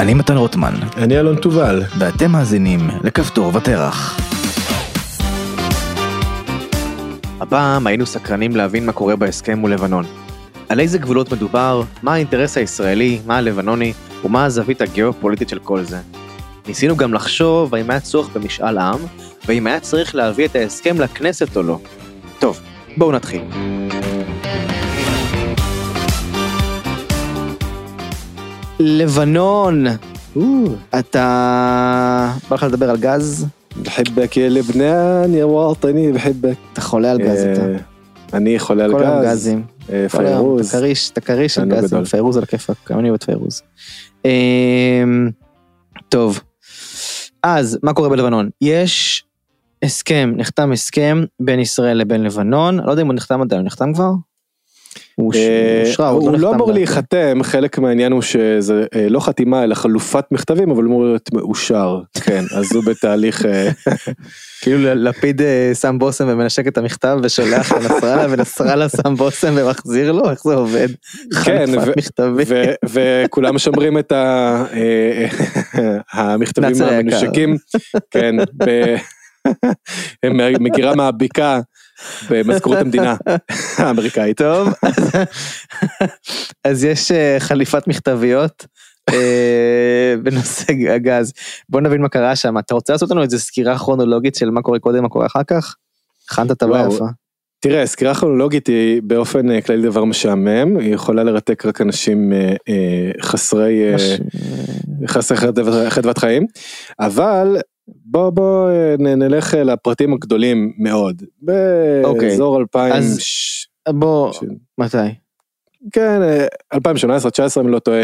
אני מתן רוטמן, אני אלון תובל. ואתם מאזינים לכפתור ותרח. הפעם היינו סקרנים להבין מה קורה בהסכם מול לבנון. על איזה גבולות מדובר, מה האינטרס הישראלי, מה הלבנוני, ומה הזווית הגיאופוליטית של כל זה. ניסינו גם לחשוב האם היה צורך במשאל עם, ואם היה צריך להביא את ההסכם לכנסת או לא. טוב, בואו נתחיל. לבנון, אתה... בא לך לדבר על גז? بحبك يا لبنان يا وطني بحبك. אתה חולה על גז אתה. אני חולה על כל היום גז. גזים. אה, כל היום, פיירוז. אתה כריש, אתה כריש של תענוג גזים, גדול. פיירוז על הכיפאק, גם אני אוהב את פיירוז. אמ, טוב, אז מה קורה בלבנון? יש הסכם, נחתם הסכם בין ישראל לבין לבנון, אני לא יודע אם הוא נחתם עדיין, הוא נחתם כבר? הוא אה, עוד הוא לא נחתם אמור. להיחתם, חלק מהעניין הוא שזה אה, לא חתימה אלא חלופת מכתבים, אבל הוא אמור להיות מאושר. כן, אז הוא בתהליך... אה, כאילו לפיד שם בושם ומנשק את המכתב ושולח לנסראללה ונסראללה שם בושם ומחזיר לו, איך זה עובד? כן, וכולם שומרים את המכתבים. המנושקים, כן, מגירה מהבקעה במזכורת המדינה האמריקאית. טוב, אז- יש אה, חליפת מכתביות אה, בנושא הגז. בוא נבין מה קרה שם. אתה רוצה לעשות לנו איזה סקירה כרונולוגית של מה קורה קודם, מה קורה אחר כך? הכנת טבלה וואו. יפה. תראה, סקירה כרונולוגית היא באופן אה, כללי דבר משעמם, היא יכולה לרתק רק אנשים חסרי חסרי חדוות חיים, אבל בוא בוא אה, נלך אה, לפרטים הגדולים מאוד, אוקיי. באזור 2000, אז- ש- בוא, ש- מתי? כן, אה, 2018-2019 אם לא טועה,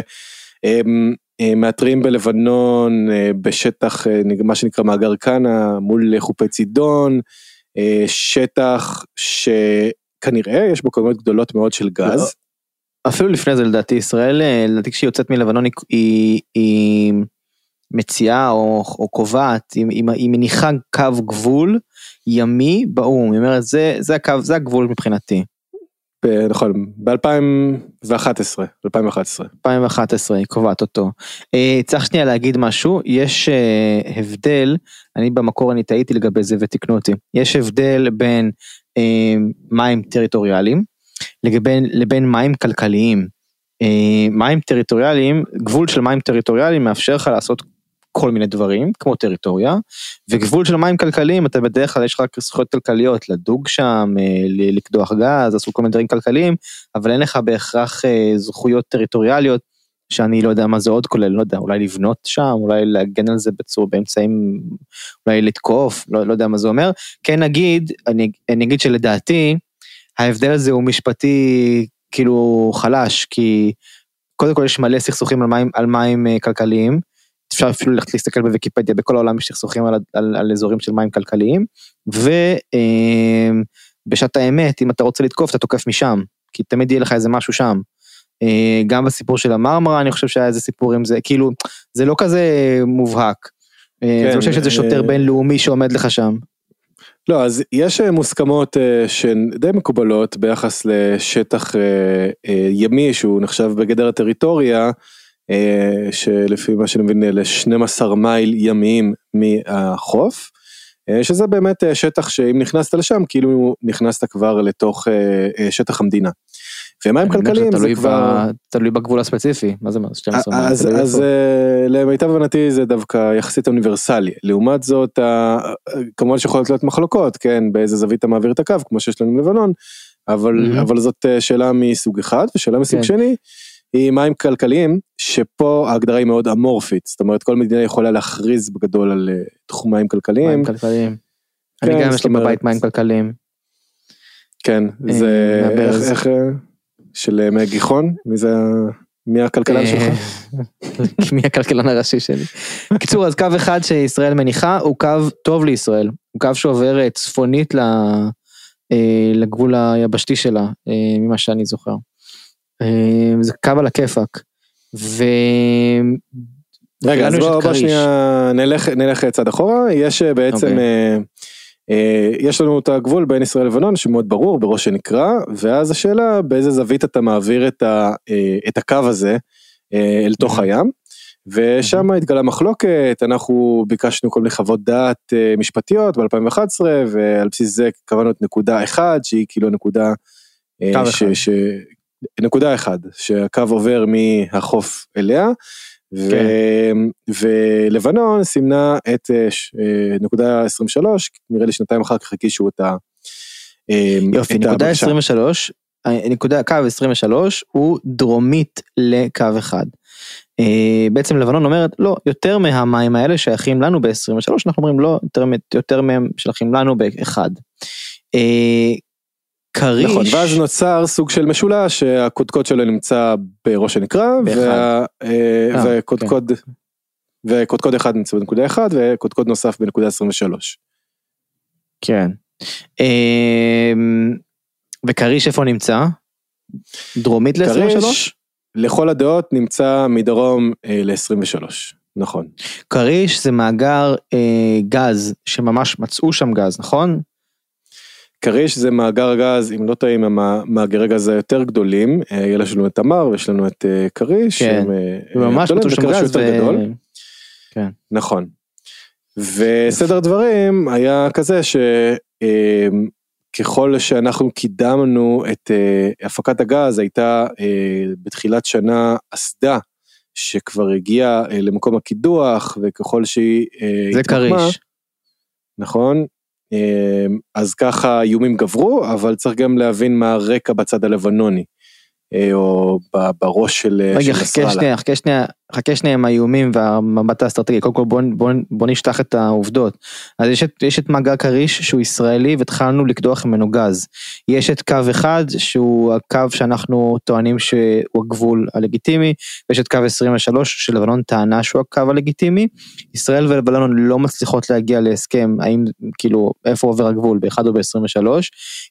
אה, אה, מאתרים בלבנון אה, בשטח אה, מה שנקרא מאגר קאנה מול חופי צידון, אה, שטח שכנראה יש בו כמויות גדולות מאוד של גז. אפילו לפני זה לדעתי ישראל, אה, לדעתי כשהיא יוצאת מלבנון היא- היא- היא מציעה או או קובעת, היא- היא היא מניחה קו גבול ימי באו"ם, היא אומרת זה זה הקו, זה הגבול מבחינתי. ב- נכון, ב-2011, 2011. 2011 היא קובעת אותו. אה, צריך שנייה להגיד משהו, יש אה, הבדל, אני במקור אני טעיתי לגבי זה ותיקנו אותי, יש הבדל בין אה, מים טריטוריאליים לבין, לבין מים כלכליים. אה, מים טריטוריאליים, גבול של מים טריטוריאליים מאפשר לך לעשות כל מיני דברים כמו טריטוריה וגבול של מים כלכליים אתה בדרך כלל יש לך זכויות כלכליות לדוג שם אה, לקדוח גז לעשות כל מיני דברים כלכליים אבל אין לך בהכרח אה, זכויות טריטוריאליות שאני לא יודע מה זה עוד כולל לא יודע אולי לבנות שם אולי להגן על זה בצורה באמצעים אולי לתקוף לא, לא יודע מה זה אומר כן נגיד אני, אני אגיד שלדעתי ההבדל הזה הוא משפטי כאילו חלש כי קודם כל יש מלא סכסוכים על מים על מים אה, כלכליים. אפשר אפילו ללכת להסתכל בוויקיפדיה בכל העולם יש סכסוכים על, על, על אזורים של מים כלכליים ובשעת האמת אם אתה רוצה לתקוף אתה תוקף משם כי תמיד יהיה לך איזה משהו שם. אה, גם בסיפור של המרמרה אני חושב שהיה איזה סיפור עם זה כאילו זה לא כזה מובהק. אה, כן, זה לא שיש איזה שוטר אה, בינלאומי שעומד לך שם. לא, אז יש מוסכמות שהן די מקובלות ביחס לשטח ימי שהוא נחשב בגדר הטריטוריה, שלפי מה שאני מבין אלה 12 מייל ימיים מהחוף, אה, שזה באמת אה, שטח שאם נכנסת לשם כאילו נכנסת כבר לתוך אה, אה, שטח המדינה. ומים כלכליים זה כבר... תלוי בגבול הספציפי מה זה זה 12 מייל, אז, אז. אה, למיטב הבנתי זה דווקא יחסית אוניברסלי. לעומת זאת, כמובן שיכולות להיות מחלוקות, כן, באיזה זווית אתה מעביר את הקו, כמו שיש לנו בלבנון, אבל. אבל זאת אה, שאלה מסוג אחד, ושאלה מסוג כן. שני, היא מים כלכליים, שפה ההגדרה היא מאוד אמורפית, זאת אומרת כל מדינה יכולה להכריז בגדול על אה, תחום מים כלכליים, מים כלכליים. כן, אני גם יש לי בבית מים כלכליים. כן, אה, זה, איך. איך, אה, של אה, מהגיחון, מי זה, מי הכלכלן שלך? מי הכלכלן הראשי שלי. בקיצור אז קו אחד שישראל מניחה הוא קו טוב לישראל. הוא קו שעובר צפונית ל- לגבול היבשתי שלה ממה שאני זוכר. אה, זה קו על הכיפאק. ו... רגע, אז בוא, בוא. שנייה נלך, נלך צעד אחורה, יש אה, בעצם, אוקיי. אה, אה, יש לנו את הגבול בין ישראל לבנון שמאוד ברור בראש שנקרא, ואז השאלה באיזה זווית אתה מעביר את, ה, אה, את הקו הזה אה, אל תוך Mhm. הים. ושם התגלה מחלוקת, אנחנו ביקשנו כל מיני חוות דעת אה, משפטיות ב-2011, ועל בסיס זה קבענו את נקודה אחד, שהיא כאילו נקודה... אה, קו ש- אחד. ש- נקודה אחד, שהקו עובר מהחוף אליה, ו- כן. ולבנון סימנה את אה, ש- אה, נקודה 23, נראה לי שנתיים אחר כך הגישו את ה... אה, יופי, את נקודה הבקשה. 23, אה, נקודה, קו 23 הוא דרומית לקו אחד. בעצם לבנון אומרת לא, יותר מהמים האלה שייכים לנו ב-23, אנחנו אומרים לא, יותר, יותר מהם שייכים לנו באחד. כריש, נכון, ואז נוצר סוג של משולש שהקודקוד שלו נמצא בראש הנקרה. וה- אה, אה, וקודקוד וקודקוד אחד נמצא בנקודה אחד וקודקוד נוסף בנקודה 23. כן. אה, וכריש איפה נמצא? דרומית ל-23? כריש לכל הדעות נמצא מדרום אה, ל-23, נכון. כריש זה מאגר אה, גז שממש מצאו שם גז, נכון? כריש זה מאגר גז, אם לא טועים, המאגרי גז היותר גדולים, אה, יש לנו את תמר ויש לנו את אה, כריש, כן. אה, ממש מצאו שם גז. יותר גדול. כן. נכון. וסדר הדברים היה כזה שככל שאנחנו קידמנו את אה, הפקת הגז הייתה אה, בתחילת שנה אסדה שכבר הגיעה אה, למקום הקידוח וככל שהיא אה, זה כריש. נכון? אה, אז ככה האיומים גברו אבל צריך גם להבין מה הרקע בצד הלבנוני או ב- בראש של אה, רגע, של חכה נסראללה. שנייה, חכה שנייה, חכה שנייה עם האיומים והמבט האסטרטגי, קודם כל בוא, בוא, בוא נשטח את העובדות. אז יש את, יש את מאגר כריש שהוא ישראלי והתחלנו לקדוח ממנו גז. יש את קו אחד שהוא הקו שאנחנו טוענים שהוא הגבול הלגיטימי, ויש את קו 23 שלבנון טענה שהוא הקו הלגיטימי. ישראל ולבנון לא מצליחות להגיע להסכם האם כאילו איפה עובר הגבול ב-1 או ב-23.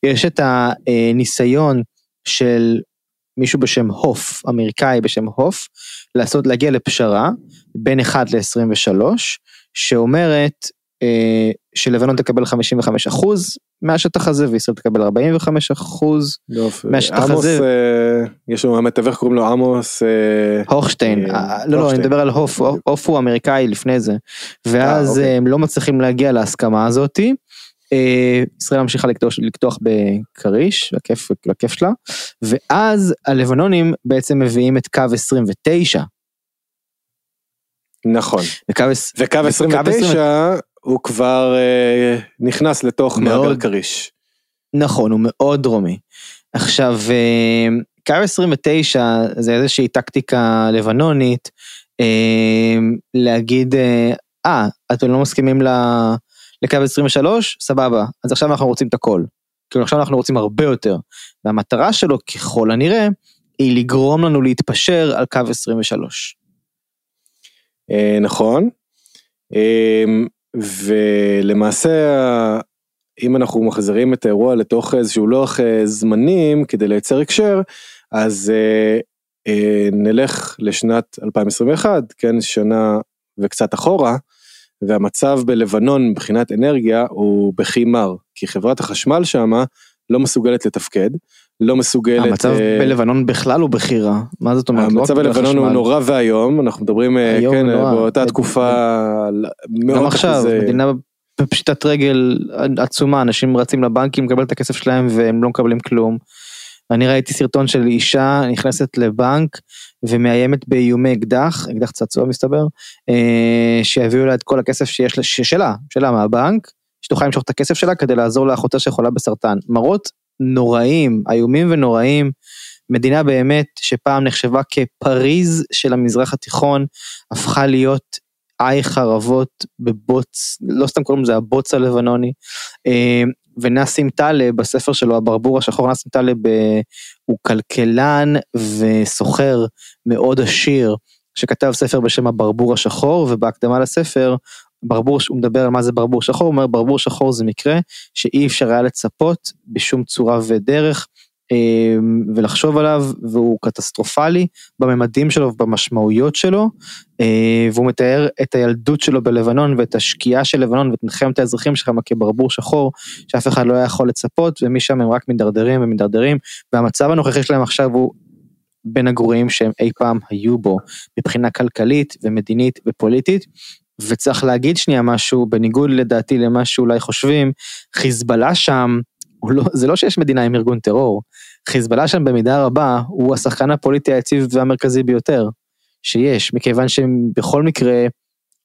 יש את הניסיון של מישהו בשם הוף, אמריקאי בשם הוף, לעשות, להגיע לפשרה בין 1 ל-23, שאומרת אה, שלבנון תקבל 55 אחוז מהשטח הזה וישראל תקבל 45 אחוז. יופי. מהשטח עמוס, הזה- אה, יש לנו המתווך קוראים לו עמוס, אה, הוכשטיין, אה, אה, לא, לא, אני. מדבר על הוף. הוף הוא אמריקאי לפני זה, אה, ואז אוקיי. אה, הם לא מצליחים להגיע להסכמה הזאתי. אה, ישראל ממשיכה לקדוח, לקדוח בכריש, לכיף, לכיף שלה, ואז הלבנונים בעצם מביאים את קו 29, נכון. וקו, וקו וקו 29 הוא כבר אה, נכנס לתוך מאוד. מאגר כריש. נכון, הוא מאוד דרומי. עכשיו, אה, קו 29 זה איזושהי טקטיקה לבנונית, אה, להגיד, אה, אה, אתם לא מסכימים ל- לקו 23? סבבה, אז עכשיו אנחנו רוצים את הכל. כאילו עכשיו אנחנו רוצים הרבה יותר. והמטרה שלו, ככל הנראה, היא לגרום לנו להתפשר על קו 23. אה, נכון. אה, ולמעשה, אם אנחנו מחזירים את האירוע לתוך איזשהו לוח אה, זמנים כדי לייצר הקשר, אז אה, נלך לשנת 2021, כן, שנה וקצת אחורה, והמצב בלבנון מבחינת אנרגיה הוא בכי מר, כי חברת החשמל שמה לא מסוגלת לתפקד, לא מסוגלת... המצב אה, בלבנון בכלל הוא בכי רע. מה זאת אומרת? לא המצב רק בלבנון הוא בחשמל. נורא ואיום, אנחנו מדברים אה, כן, ונורא. באותה תקופה גם עכשיו, מדינה בפשיטת רגל עצומה, אנשים רצים לבנקים לקבל את הכסף שלהם והם לא מקבלים כלום. אני ראיתי סרטון של אישה נכנסת לבנק ומאיימת באיומי אקדח, אקדח צעצוע מסתבר, אה, שיביאו לה את כל הכסף שיש לה, שלה, שלה מהבנק, שתוכל למשוך את הכסף שלה כדי לעזור לאחותה שחולה בסרטן. מראות נוראים, איומים ונוראים, מדינה באמת שפעם נחשבה כפריז של המזרח התיכון, הפכה להיות עי חרבות בבוץ, לא סתם קוראים לזה הבוץ הלבנוני. ונאסים טלב בספר שלו הברבור השחור נאסים טלב הוא כלכלן וסוחר מאוד עשיר שכתב ספר בשם הברבור השחור ובהקדמה לספר ברבור הוא מדבר על מה זה ברבור שחור הוא אומר ברבור שחור זה מקרה שאי אפשר היה לצפות בשום צורה ודרך ולחשוב עליו והוא קטסטרופלי בממדים שלו ובמשמעויות שלו אה, והוא מתאר את הילדות שלו בלבנון ואת השקיעה של לבנון ואת מלחמת האזרחים שלך כברבור שחור שאף אחד לא היה יכול לצפות ומשם הם רק מידרדרים ומידרדרים והמצב הנוכחי שלהם עכשיו הוא בין הגרועים שהם אי פעם היו בו, מבחינה כלכלית ומדינית ופוליטית. וצריך להגיד שנייה משהו, בניגוד לדעתי למה שאולי חושבים, חיזבאללה שם, לא, זה לא שיש מדינה עם ארגון טרור, חיזבאללה שם במידה רבה הוא השחקן הפוליטי היציב והמרכזי ביותר שיש, מכיוון שהם בכל מקרה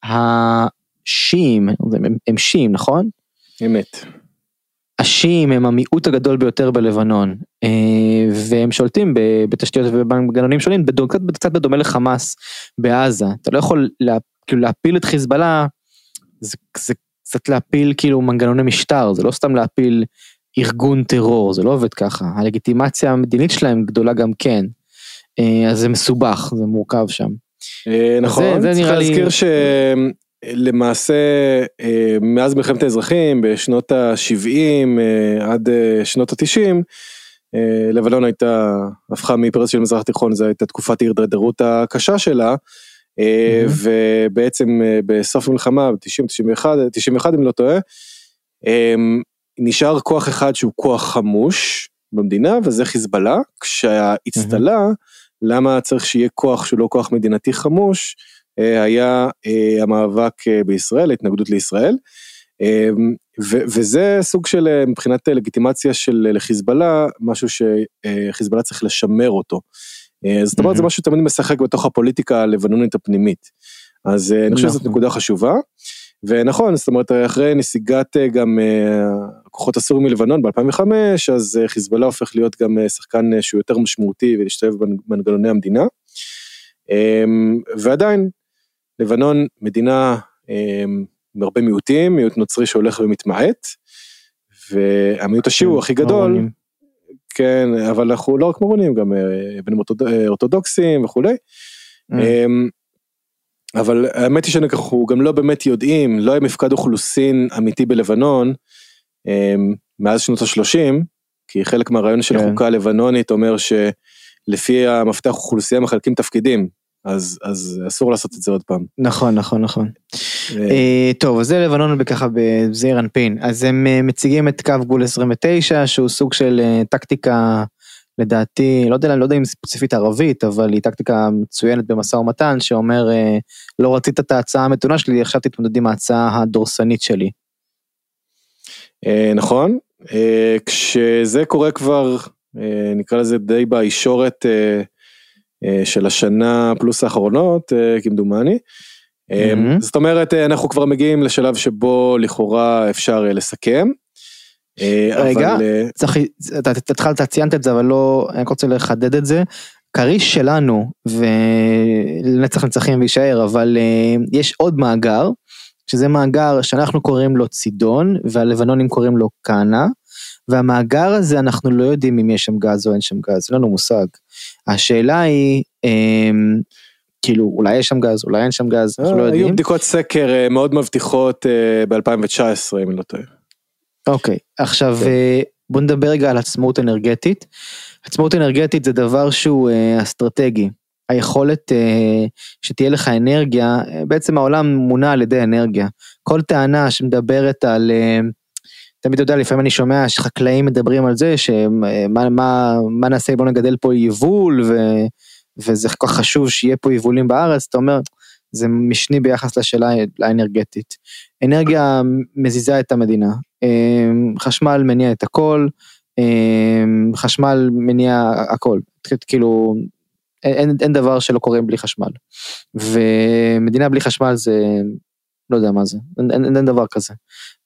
השיעים, הם, הם שיעים נכון? אמת. השיעים הם המיעוט הגדול ביותר בלבנון אה, והם שולטים בתשתיות ובמנגנונים שונים קצת בדומה לחמאס בעזה אתה לא יכול לה, כאילו להפיל את חיזבאללה זה, זה קצת להפיל כאילו מנגנוני משטר זה לא סתם להפיל ארגון טרור זה לא עובד ככה הלגיטימציה המדינית שלהם גדולה גם כן אה, אז זה מסובך זה מורכב שם. אה, נכון צריך להזכיר למעשה אה, מאז מלחמת האזרחים בשנות ה-70 אה, עד שנות ה-90 לבנון הייתה הפכה מפרס של מזרח התיכון זו הייתה תקופת ההידרדרות הקשה שלה mm-hmm. ובעצם בסוף המלחמה ב-90 91 91 אם לא טועה נשאר כוח אחד שהוא כוח חמוש במדינה וזה חיזבאללה כשהאצטלה mm-hmm. למה צריך שיהיה כוח שהוא לא כוח מדינתי חמוש אה, היה אה, המאבק אה, בישראל, ההתנגדות לישראל. וזה סוג של מבחינת לגיטימציה של לחיזבאללה, משהו שחיזבאללה צריך לשמר אותו. זאת אומרת זה משהו שתמיד משחק בתוך הפוליטיקה הלבנונית הפנימית. אז אני חושב שזאת נכון. נקודה חשובה. ונכון, זאת אומרת אחרי נסיגת גם הכוחות הסורים מלבנון ב-2005, אז חיזבאללה הופך להיות גם שחקן שהוא יותר משמעותי ולהשתלב במנגנוני המדינה. ועדיין, לבנון מדינה אה, מהרבה מיעוטים, מיעוט נוצרי שהולך ומתמעט, והמיעוט השיעי הוא כן, הכי גדול, כן, אבל אנחנו לא רק מורונים, גם אה, בנים אה, אורתודוקסים וכולי. אבל האמת היא שאנחנו גם לא באמת יודעים, לא היה מפקד אוכלוסין אמיתי בלבנון מאז שנות ה-30, כי חלק מהרעיון של כן. החוקה הלבנונית אומר שלפי המפתח אוכלוסייה מחלקים תפקידים, אז אז אסור לעשות את זה עוד פעם. נכון נכון נכון. אה, טוב אז זה לבנון בככה בזעיר אנפין אז הם אה, מציגים את קו גבול 29 שהוא סוג של אה, טקטיקה לדעתי לא יודע לא יודע אם ספציפית ערבית אבל היא טקטיקה מצוינת במשא ומתן שאומר לא רצית את ההצעה המתונה שלי עכשיו תתמודד עם ההצעה הדורסנית שלי. נכון כשזה קורה כבר נקרא לזה די בישורת. אה, של השנה פלוס האחרונות אה, כמדומני. Mm-hmm. זאת אומרת אנחנו כבר מגיעים לשלב שבו לכאורה אפשר לסכם. רגע, אבל... צריך, אתה התחלת, ציינת את זה אבל לא, אני רוצה לחדד את זה. כריש שלנו ולנצח נצחים ויישאר אבל יש עוד מאגר שזה מאגר שאנחנו קוראים לו צידון והלבנונים קוראים לו קאנה והמאגר הזה אנחנו לא יודעים אם יש שם גז או אין שם גז, אין לנו מושג. השאלה היא, אמ, כאילו אולי יש שם גז, אולי אין שם גז, אנחנו לא אה, יודעים. היו בדיקות סקר אה, מאוד מבטיחות אה, ב-2019 אם אני לא טועה. אוקיי, עכשיו כן. בוא נדבר רגע על עצמאות אנרגטית. עצמאות אנרגטית זה דבר שהוא אסטרטגי. היכולת שתהיה לך אנרגיה, בעצם העולם מונע על ידי אנרגיה. כל טענה שמדברת על תמיד יודע, לפעמים אני שומע שחקלאים מדברים על זה, שמה מה, מה נעשה אם לא נגדל פה יבול, ו, וזה כל כך חשוב שיהיה פה יבולים בארץ, אתה אומר, זה משני ביחס לשאלה האנרגטית. אנרגיה מזיזה את המדינה, חשמל מניע את הכל, אמ, חשמל מניע הכל, כאילו אין, אין דבר שלא קורה בלי חשמל. ומדינה בלי חשמל זה לא יודע מה זה, אין, אין, אין דבר כזה.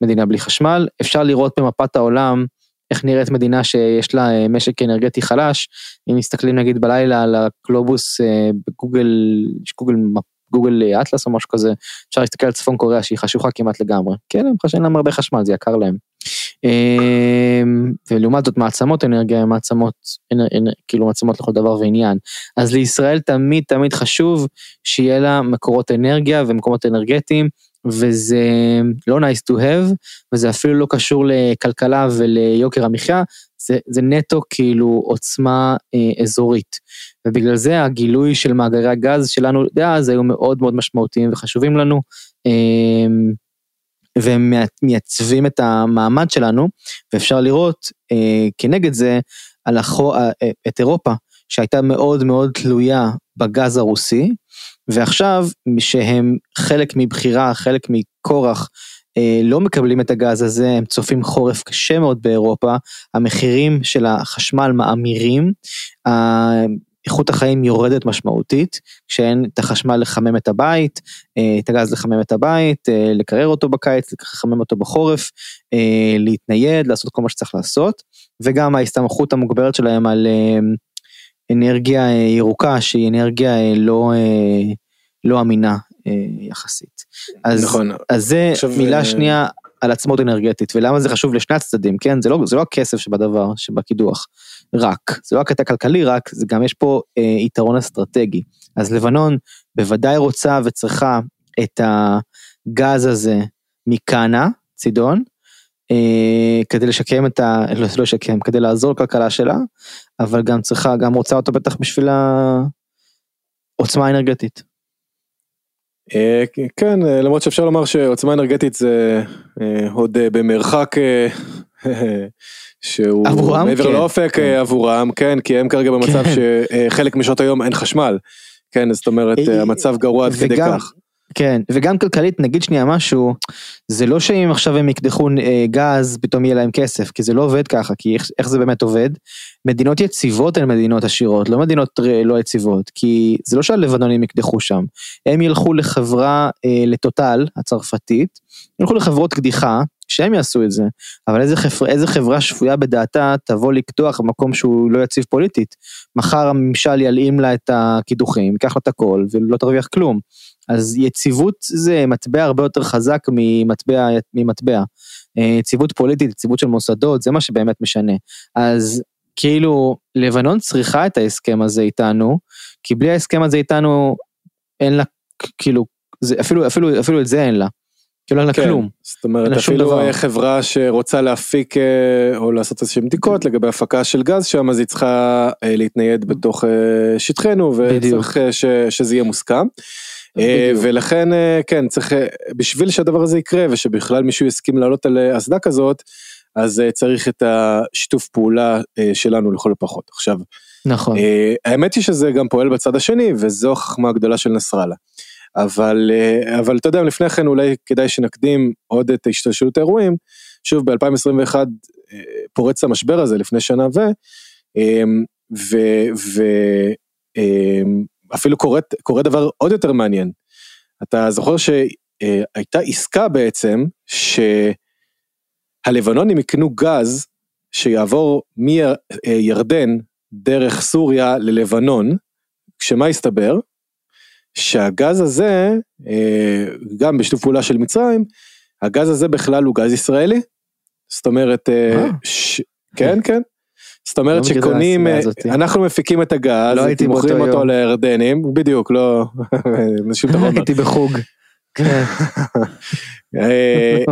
מדינה בלי חשמל, אפשר לראות במפת העולם איך נראית מדינה שיש לה אה, משק אנרגטי חלש, אם מסתכלים נגיד בלילה על הקלובוס אה, בגוגל, יש גוגל, גוגל אטלס או משהו כזה, אפשר להסתכל על צפון קוריאה שהיא חשוכה כמעט לגמרי, כן, הם חשבים להם הרבה חשמל, זה יקר להם. אמ, ולעומת זאת מעצמות אנרגיה הן מעצמות, כאילו מעצמות לכל דבר ועניין. אז לישראל תמיד תמיד חשוב שיהיה לה מקורות אנרגיה ומקומות אנרגטיים וזה לא nice to have, וזה אפילו לא קשור לכלכלה וליוקר המחיה, זה, זה נטו כאילו עוצמה אה, אזורית. ובגלל זה הגילוי של מאגרי הגז שלנו דאז היו מאוד מאוד משמעותיים וחשובים לנו, אה, והם מייצבים את המעמד שלנו, ואפשר לראות אה, כנגד זה על החו, אה, את אירופה, שהייתה מאוד מאוד תלויה בגז הרוסי, ועכשיו שהם חלק מבחירה, חלק מכורח, אה, לא מקבלים את הגז הזה, הם צופים חורף קשה מאוד באירופה, המחירים של החשמל מאמירים, איכות החיים יורדת משמעותית, כשאין את החשמל לחמם את הבית, אה, את הגז לחמם את הבית, אה, לקרר אותו בקיץ, לחמם אותו בחורף, להתנייד, לעשות כל מה שצריך לעשות, וגם ההסתמכות המוגברת שלהם על אנרגיה ירוקה, שהיא אנרגיה לא, לא אמינה יחסית. אז, נכון. אז זה עכשיו, מילה שנייה על עצמאות אנרגטית, ולמה זה חשוב לשני הצדדים, כן? זה לא, זה לא הכסף שבדבר, שבקידוח, רק. זה לא הקטע כלכלי רק, זה גם יש פה אה, יתרון אסטרטגי. אז לבנון בוודאי רוצה וצריכה את הגז הזה מכאנה, צידון, אה, כדי לשקם את ה... לא, לא לשקם, כדי לעזור לכלכלה שלה, אבל גם צריכה, גם רוצה אותו בטח בשביל העוצמה האנרגטית. אה, כן, אה, למרות שאפשר לומר שעוצמה אנרגטית זה אה, עוד במרחק שהוא עבורם, מעבר כן, לאופק כן. עבורם, כן, כי הם כרגע במצב כן. שחלק משעות היום אין חשמל, כן, זאת אומרת המצב גרוע עד כדי כך. כן, וגם כלכלית נגיד שנייה משהו, זה לא שאם עכשיו הם יקדחו אה, גז פתאום יהיה להם כסף, כי זה לא עובד ככה, כי איך, איך זה באמת עובד? מדינות יציבות הן מדינות עשירות, לא מדינות לא יציבות, כי זה לא שהלבנונים יקדחו שם, הם ילכו לחברה, אה, לטוטל הצרפתית, ילכו לחברות קדיחה, שהם יעשו את זה, אבל איזה חברה, איזה חברה שפויה בדעתה תבוא לקדוח במקום שהוא לא יציב פוליטית. מחר הממשל ילאים לה את הקידוחים, ייקח לה את הכל ולא תרוויח כלום. אז יציבות זה מטבע הרבה יותר חזק ממטבע, ממטבע. אה, יציבות פוליטית, יציבות של מוסדות, זה מה שבאמת משנה. אז כאילו, לבנון צריכה את ההסכם הזה איתנו, כי בלי ההסכם הזה איתנו, אין לה, כאילו, זה, אפילו, אפילו, אפילו את זה אין לה. כאילו אין לה כן, כלום. זאת אומרת, אפילו דבר. חברה שרוצה להפיק אה, או לעשות איזשהן בדיקות לגבי הפקה של גז שם, אז היא צריכה אה, להתנייד בתוך שטחנו, וצריך ש, שזה יהיה מוסכם. אה, ולכן אה, כן צריך אה, בשביל שהדבר הזה יקרה ושבכלל מישהו יסכים לעלות על אסדה כזאת אז צריך את השיתוף פעולה שלנו לכל הפחות עכשיו. נכון. האמת היא שזה גם פועל בצד השני וזו החכמה הגדולה של נסראללה. אבל אבל אתה יודע לפני כן אולי כדאי שנקדים עוד את השתלשלות האירועים. שוב ב2021 פורץ המשבר הזה לפני שנה ו... ו... ו... אפילו קורה, קורה דבר עוד יותר מעניין. אתה זוכר שהייתה עסקה בעצם שהלבנונים יקנו גז שיעבור מירדן דרך סוריה ללבנון, כשמה הסתבר? שהגז הזה, גם בשיתוף פעולה של מצרים, הגז הזה בכלל הוא גז ישראלי. זאת אומרת, אה? ש... כן, כן. זאת אומרת לא שקונים, אה, אנחנו מפיקים את הגז, לא הייתי מוכרים אותו לירדנים, בדיוק, לא, הייתי בחוג. כן. אה,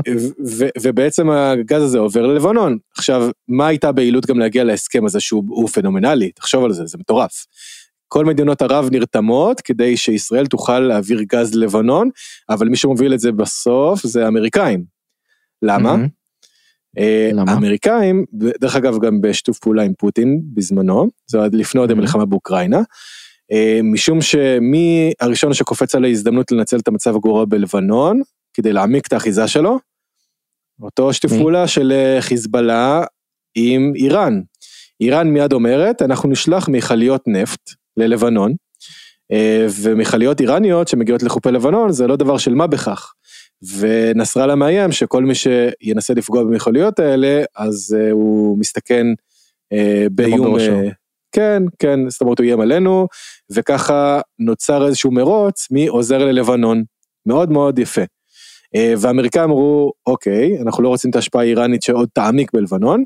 ובעצם הגז הזה עובר ללבנון. עכשיו, מה הייתה בהילות גם להגיע להסכם הזה שהוא פנומנלי, תחשוב על זה, זה מטורף. כל מדינות ערב נרתמות כדי שישראל תוכל להעביר גז ללבנון, אבל מי שמוביל את זה בסוף זה האמריקאים. למה? אה, האמריקאים, דרך אגב גם בשיתוף פעולה עם פוטין בזמנו, זה עוד לפני עוד המלחמה באוקראינה, אה, משום שמי הראשון שקופץ על ההזדמנות לנצל את המצב הגרוע בלבנון, כדי להעמיק את האחיזה שלו, אותו שיתוף פעולה של אה, חיזבאללה עם איראן. איראן מיד אומרת, אנחנו נשלח מכליות נפט ללבנון, ומכליות איראניות שמגיעות לחופי לבנון זה לא דבר של מה בכך. ונסראללה מאיים שכל מי שינסה לפגוע במכליות האלה אז uh, הוא מסתכן uh, באיום, uh, כן כן זאת אומרת הוא איים עלינו וככה נוצר איזשהו מרוץ מי עוזר ללבנון מאוד מאוד יפה. Uh, והאמריקאים אמרו אוקיי אנחנו לא רוצים את ההשפעה האיראנית שעוד תעמיק בלבנון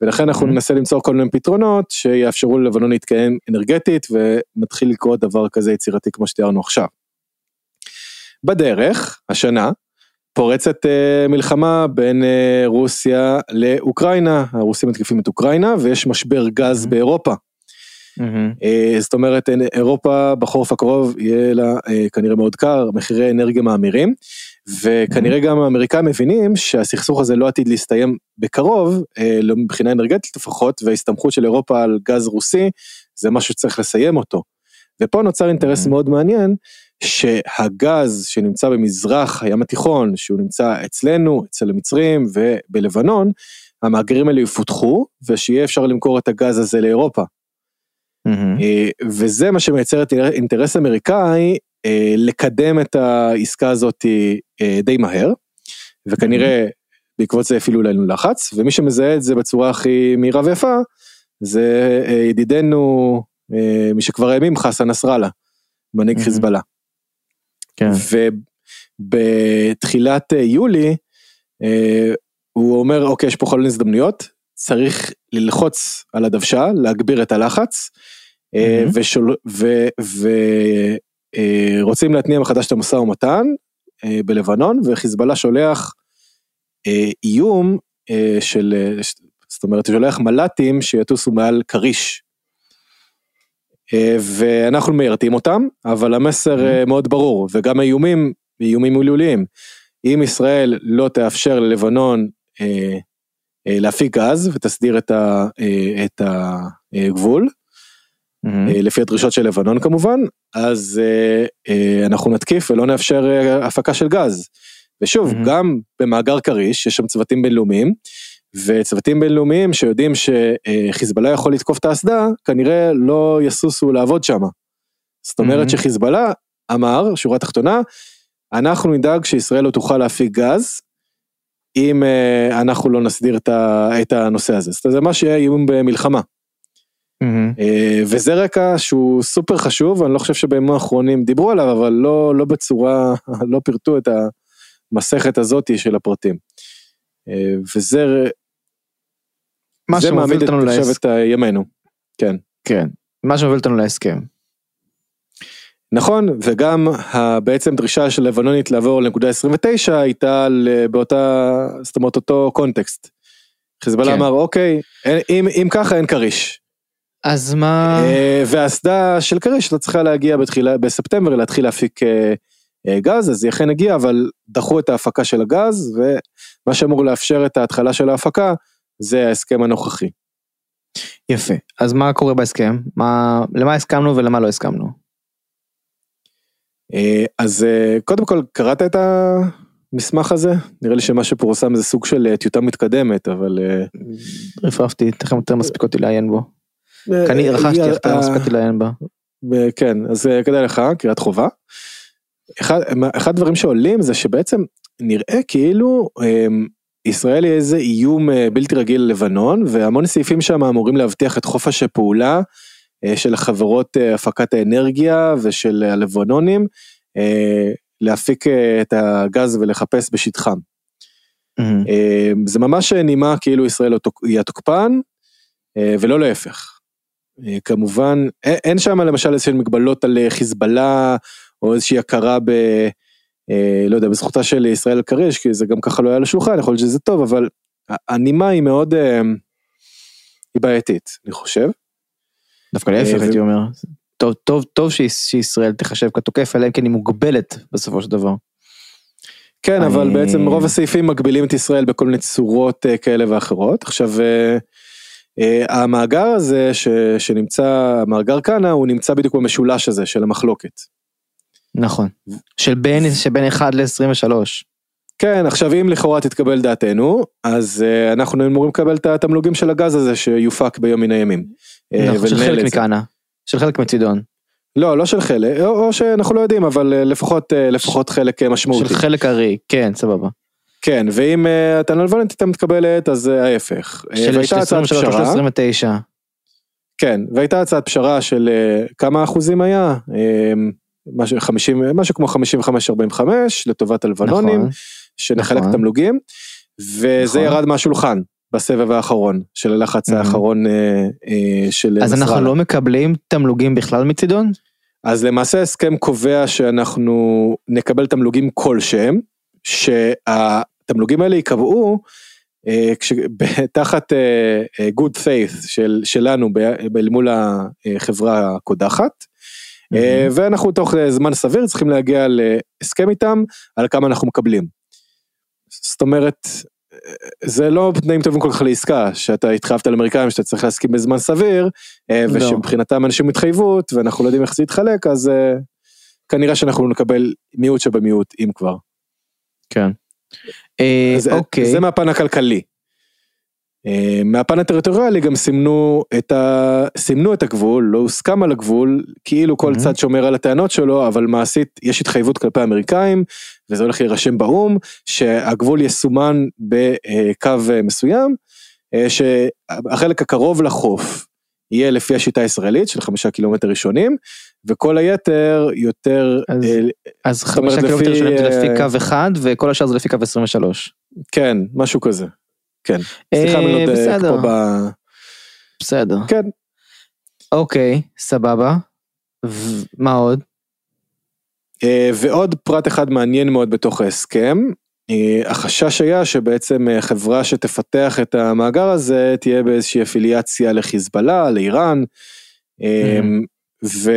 ולכן אנחנו mm-hmm. ננסה למצוא כל מיני פתרונות שיאפשרו ללבנון להתקיים אנרגטית ומתחיל לקרות דבר כזה יצירתי כמו שתיארנו עכשיו. בדרך השנה פורצת uh, מלחמה בין uh, רוסיה לאוקראינה, הרוסים מתקיפים את אוקראינה ויש משבר גז mm-hmm. באירופה. Mm-hmm. Uh, זאת אומרת אירופה בחורף הקרוב יהיה לה uh, כנראה מאוד קר, מחירי אנרגיה מאמירים, וכנראה mm-hmm. גם האמריקאים מבינים שהסכסוך הזה לא עתיד להסתיים בקרוב, uh, לא מבחינה אנרגטית לפחות, וההסתמכות של אירופה על גז רוסי זה משהו שצריך לסיים אותו. ופה נוצר אינטרס Mhm. מאוד מעניין, שהגז שנמצא במזרח הים התיכון, שהוא נמצא אצלנו, אצל המצרים ובלבנון, המאגרים האלה יפותחו, ושיהיה אפשר למכור את הגז הזה לאירופה. אה, וזה מה שמייצר את אינטרס אמריקאי אה, לקדם את העסקה הזאת אה, די מהר, וכנראה בעקבות זה הפעילו עלינו לחץ, ומי שמזהה את זה בצורה הכי מהירה ויפה, זה ידידנו אה, משכבר הימים חסן נסראללה, מנהיג. חיזבאללה. כן. ובתחילת אה, יולי, אה, הוא אומר, אוקיי, יש פה חלון הזדמנויות, צריך ללחוץ על הדוושה, להגביר את הלחץ, אה, Mhm. ושול- ו- ו- אה, רוצים להתניע מחדש את המשא ומתן בלבנון, וחיזבאללה שולח איום של, זאת אומרת, שולח מל"טים שיטוסו מעל כריש. אה, ואנחנו מיירטים אותם, אבל המסר אה, מאוד ברור, וגם האיומים, איומים מילוליים. אם ישראל לא תאפשר ללבנון אה, אה, להפיק גז ותסדיר את, ה, אה, את הגבול, מהמם. אה, לפי הדרישות של לבנון כמובן, אז אה, אה, אנחנו נתקיף ולא נאפשר אה, הפקה של גז. ושוב, Mhm. גם במאגר כריש יש שם צוותים בינלאומיים, וצוותים בינלאומיים שיודעים שחיזבאללה יכול לתקוף את האסדה, כנראה לא יסוסו לעבוד שם. זאת אומרת Mhm. שחיזבאללה אמר, שורה תחתונה, אנחנו נדאג שישראל לא תוכל להפיק גז, אם אה, אנחנו לא נסדיר את הנושא הזה. זאת אומרת, זה מה שיהיה איום במלחמה. אה, וזה רקע שהוא סופר חשוב, אני לא חושב שבימים האחרונים דיברו עליו, אבל לא, לא בצורה, לא פירטו את המסכת הזאתי של הפרטים. אה, וזה מה זה מעמיד את. שבט ימינו. כן. כן. מה שמוביל אותנו להסכם. נכון, וגם בעצם דרישה של לבנונית לעבור לנקודה 29 הייתה באותה, זאת אומרת אותו קונטקסט. חיזבאללה כן. אמר אוקיי, אין- אם, אם ככה אין כריש. אז מה... אה, והאסדה של כריש לא צריכה להגיע בתחילה, בספטמבר להתחיל להפיק אה, אה, גז, אז היא אכן הגיעה, אבל דחו את ההפקה של הגז, ומה שאמור לאפשר את ההתחלה של ההפקה, זה ההסכם הנוכחי. יפה. אז מה קורה בהסכם? מה... למה הסכמנו ולמה לא הסכמנו? אה, אז אה, קודם כל, קראת את המסמך הזה? נראה לי שמה שפורסם זה סוג של אה, טיוטה מתקדמת, אבל... רפרפתי, תכף יותר מספיק אותי לעיין בו. אני רכשתי, איך אה, מספיק אותי לעיין בה. ו- כן, אז כדאי לך, קריאת חובה. אחד, הדברים שעולים זה שבעצם נראה כאילו ישראל היא איזה איום אה, בלתי רגיל ללבנון, והמון סעיפים שם אמורים להבטיח את חופש הפעולה אה, של החברות אה, הפקת האנרגיה ושל הלבנונים, להפיק את הגז ולחפש בשטחם. אה, זה ממש נימה כאילו ישראל תוק- היא התוקפן, ולא להפך. כמובן, אין שם למשל איזשהן מגבלות על חיזבאללה, או איזושהי הכרה ב... אה, לא יודע, בזכותה של ישראל כריש, כי זה גם ככה לא היה על השולחן, יכול להיות שזה טוב, אבל הנימה היא מאוד, אה, היא בעייתית, אני חושב. דווקא להפך ו- הייתי אומר. טוב, טוב, טוב שיש- שישראל תחשב כתוקף, אלא אם כן היא מוגבלת בסופו של דבר. כן, אני- אבל בעצם רוב הסעיפים מגבילים את ישראל בכל מיני צורות אה, כאלה ואחרות. עכשיו, אה, אה, המאגר הזה ש, שנמצא, מאגר כנא, הוא נמצא בדיוק במשולש הזה של המחלוקת. נכון. של בין, שבין 1 ל-23. כן, עכשיו אם לכאורה תתקבל דעתנו, אז אה, אנחנו אמורים לקבל את התמלוגים של הגז הזה שיופק ביום מן הימים. אה, נכון, של חלק. מכאנה. של חלק מצידון. לא, לא של חלק, או, או שאנחנו לא יודעים, אבל אה, לפחות, לפחות חלק אה, משמעותי. של חלק הארי, כן, סבבה. כן, ואם אה, הטענה הלבנית הייתה מתקבלת, אז אה, ההפך. של והייתה הצעת 23 או של פשרה. 29. 29. כן, והייתה הצעת פשרה של אה, כמה אחוזים היה? אה, משהו, 50, משהו כמו 55-45 לטובת הלבנונים, נכון. שנחלק נכון. תמלוגים, וזה נכון. ירד מהשולחן בסבב האחרון של הלחץ Mhm. האחרון אה, אה, של אז אנחנו נסראללה. לא מקבלים תמלוגים בכלל מצידון? אז למעשה ההסכם קובע שאנחנו נקבל תמלוגים כלשהם, שהתמלוגים האלה ייקבעו אה, כש- תחת אה, אה, good faith של, שלנו ב- ב- אל מול החברה הקודחת, אה, ואנחנו תוך אה, זמן סביר צריכים להגיע להסכם איתם על כמה אנחנו מקבלים. זאת אומרת, זה לא תנאים טובים כל כך לעסקה, שאתה התחייבת לאמריקאים שאתה צריך להסכים בזמן סביר, אה, לא. ושמבחינתם אנשים התחייבות, ואנחנו לא יודעים איך זה יתחלק, אז אה, כנראה שאנחנו נקבל מיעוט שבמיעוט, אם כבר. כן. אה, אה, אוקיי. זה מהפן הכלכלי. אה, מהפן הטריטוריאלי גם סימנו את, ה... סימנו את הגבול, לא הוסכם על הגבול, כאילו כל מהמם. צד שומר על הטענות שלו, אבל מעשית יש התחייבות כלפי האמריקאים, וזה הולך להירשם באו"ם, שהגבול יסומן בקו אה, מסוים, אה, שהחלק הקרוב לחוף יהיה לפי השיטה הישראלית של חמישה קילומטר ראשונים, וכל היתר יותר, אז- אה, אז חמישה קילומטר ראשונים זה לפי קו אחד וכל השאר זה לפי קו 23. כן, משהו כזה. כן. סליחה, אני לא בסדר. כמו ב... בסדר. כן, אוקיי, סבבה. מה עוד? אה, ועוד פרט אחד מעניין מאוד בתוך ההסכם, אה, החשש היה שבעצם אה, חברה שתפתח את המאגר הזה תהיה באיזושהי אפיליאציה לחיזבאללה, לאיראן, אה, ו,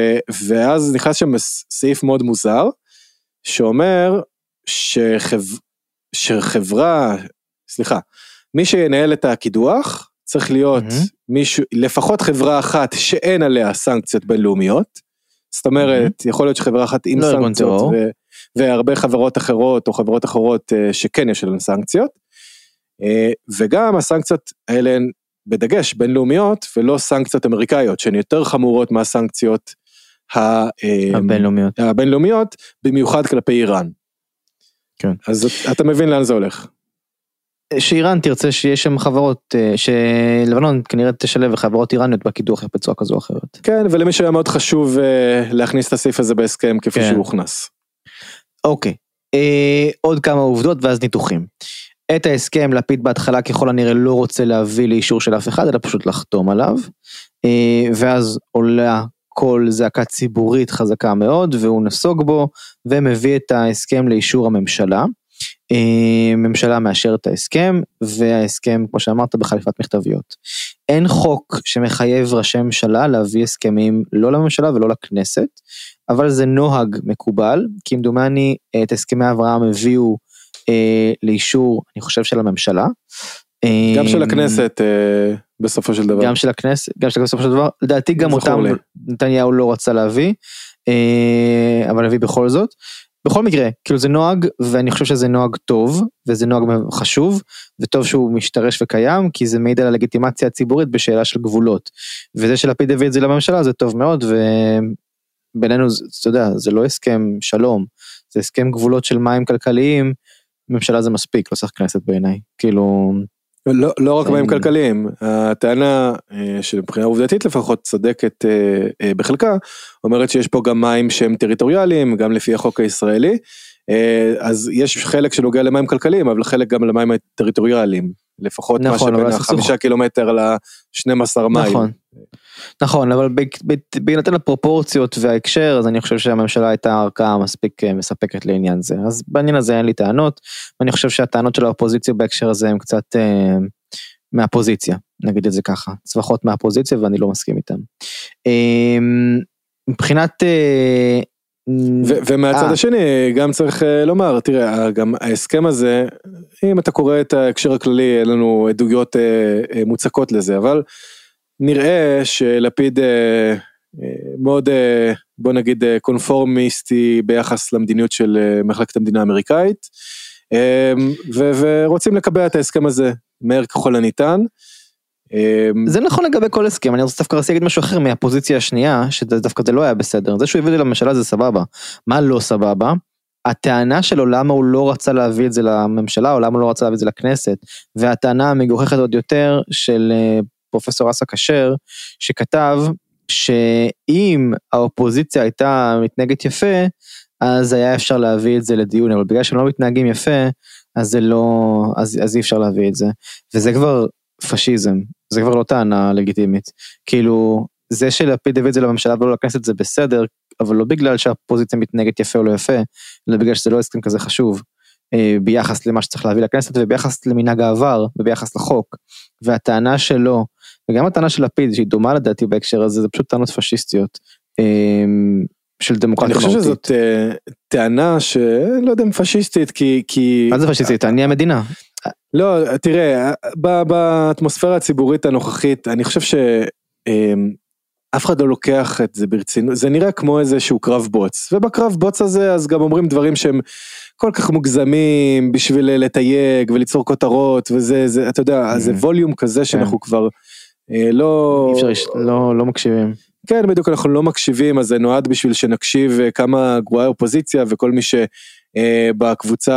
ואז נכנס שם סעיף מאוד מוזר, שאומר שחב, שחברה, סליחה, מי שינהל את הקידוח צריך להיות מהמם. מישהו, לפחות חברה אחת שאין עליה סנקציות בינלאומיות. זאת אומרת, יכול להיות שחברה אחת עם לא סנקציות. ו- והרבה חברות אחרות או חברות אחרות אה, שכן יש עליהן סנקציות. אה, וגם הסנקציות האלה הן בדגש בינלאומיות ולא סנקציות אמריקאיות שהן יותר חמורות מהסנקציות אה, הבינלאומיות. הבינלאומיות, במיוחד כלפי איראן. כן. אז אתה מבין לאן זה הולך. שאיראן תרצה שיש שם חברות, אה, שלבנון כנראה תשלב חברות איראניות בקידוח בצורה כזו או אחרת. כן, ולמי שהיה מאוד חשוב אה, להכניס את הסעיף הזה בהסכם כפי כן. שהוא הוכנס. אוקיי, אה, עוד כמה עובדות ואז ניתוחים. את ההסכם לפיד בהתחלה ככל הנראה לא רוצה להביא לאישור של אף אחד אלא פשוט לחתום עליו. אה, ואז עולה קול זעקה ציבורית חזקה מאוד והוא נסוג בו ומביא את ההסכם לאישור הממשלה. אה, ממשלה מאשרת את ההסכם וההסכם כמו שאמרת בחליפת מכתביות. אין חוק שמחייב ראשי ממשלה להביא הסכמים לא לממשלה ולא לכנסת. אבל זה נוהג מקובל, כמדומני את הסכמי אברהם הביאו אה, לאישור, אני חושב, של הממשלה. אה, גם של הכנסת אה, בסופו של דבר. גם של הכנסת, גם של הכנסת בסופו של דבר, לדעתי גם אותם לי. נתניהו לא רצה להביא, אה, אבל הביא בכל זאת. בכל מקרה, כאילו זה נוהג, ואני חושב שזה נוהג טוב, וזה נוהג חשוב, וטוב שהוא משתרש וקיים, כי זה מעיד על הלגיטימציה הציבורית בשאלה של גבולות. וזה שלפיד הביא את זה לממשלה זה טוב מאוד, ובינינו, אתה יודע, זה לא הסכם שלום, זה הסכם גבולות של מים כלכליים, ממשלה זה מספיק, לא צריך כנסת בעיניי. כאילו, לא, לא רק מים כלכליים, הטענה אה, שמבחינה עובדתית לפחות צודקת אה, אה, בחלקה, אומרת שיש פה גם מים שהם טריטוריאליים, גם לפי החוק הישראלי, אז יש חלק שנוגע למים כלכליים, אבל חלק גם למים הטריטוריאליים, לפחות מה נכון, אבל שבין החמישה קילומטר ל-12 מייל. נכון. נכון, אבל בהינתן הפרופורציות וההקשר, אז אני חושב שהממשלה הייתה ערכאה מספיק אה, מספקת לעניין זה. אז בעניין הזה אין לי טענות, ואני חושב שהטענות של האופוזיציה בהקשר הזה הם קצת אה, מהפוזיציה, נגיד את זה ככה. צווחות מהפוזיציה ואני לא מסכים איתם. אה, מבחינת... אה, ו- ומהצד אה. השני גם צריך אה, לומר תראה גם ההסכם הזה אם אתה קורא את ההקשר הכללי אין לנו עדויות אה, אה, מוצקות לזה אבל נראה שלפיד אה, אה, מאוד אה, בוא נגיד קונפורמיסטי ביחס למדיניות של מחלקת המדינה האמריקאית ו- ורוצים לקבע את ההסכם הזה מהר ככל הניתן. זה נכון לגבי כל הסכם, אני רוצה דווקא להגיד משהו אחר מהפוזיציה השנייה, שדווקא זה לא היה בסדר, זה שהוא הביא את זה לממשלה זה סבבה. מה לא סבבה? הטענה שלו למה הוא לא רצה להביא את זה לממשלה, או למה הוא לא רצה להביא את זה לכנסת, והטענה המגוחכת עוד יותר של פרופסור אסא כשר, שכתב שאם האופוזיציה הייתה מתנהגת יפה, אז היה אפשר להביא את זה לדיון, אבל בגלל שהם לא מתנהגים יפה, אז זה לא, אז, אז אי אפשר להביא את זה. וזה כבר פשיזם, זה כבר לא טענה לגיטימית. כאילו, זה שלפיד הביא את זה לממשלה ולא לכנסת זה בסדר, אבל לא בגלל שהפוזיציה מתנהגת יפה או לא יפה, אלא בגלל שזה לא הסכם כזה חשוב, אה, ביחס למה שצריך להביא לכנסת וביחס למנהג העבר וביחס לחוק. והטענה שלו, וגם הטענה של לפיד, שהיא דומה לדעתי בהקשר הזה, זה פשוט טענות פשיסטיות. אה, של אני דמוקרטיה חושב מהותית. שזאת אה, טענה שלא יודע אם פשיסטית כי כי מה זה פשיסטית? אני המדינה. לא, תראה, באטמוספירה הציבורית הנוכחית, אני חושב שאף אחד לא לוקח את זה ברצינות, זה נראה כמו איזשהו קרב בוץ, ובקרב בוץ הזה אז גם אומרים דברים שהם כל כך מוגזמים בשביל לתייג וליצור כותרות וזה, זה, אתה יודע, Mhm. זה ווליום כזה שאנחנו כבר אה, לא... אי אפשר, לא, לא מקשיבים. כן, בדיוק אנחנו לא מקשיבים, אז זה נועד בשביל שנקשיב אה, כמה גרועה האופוזיציה וכל מי שבקבוצה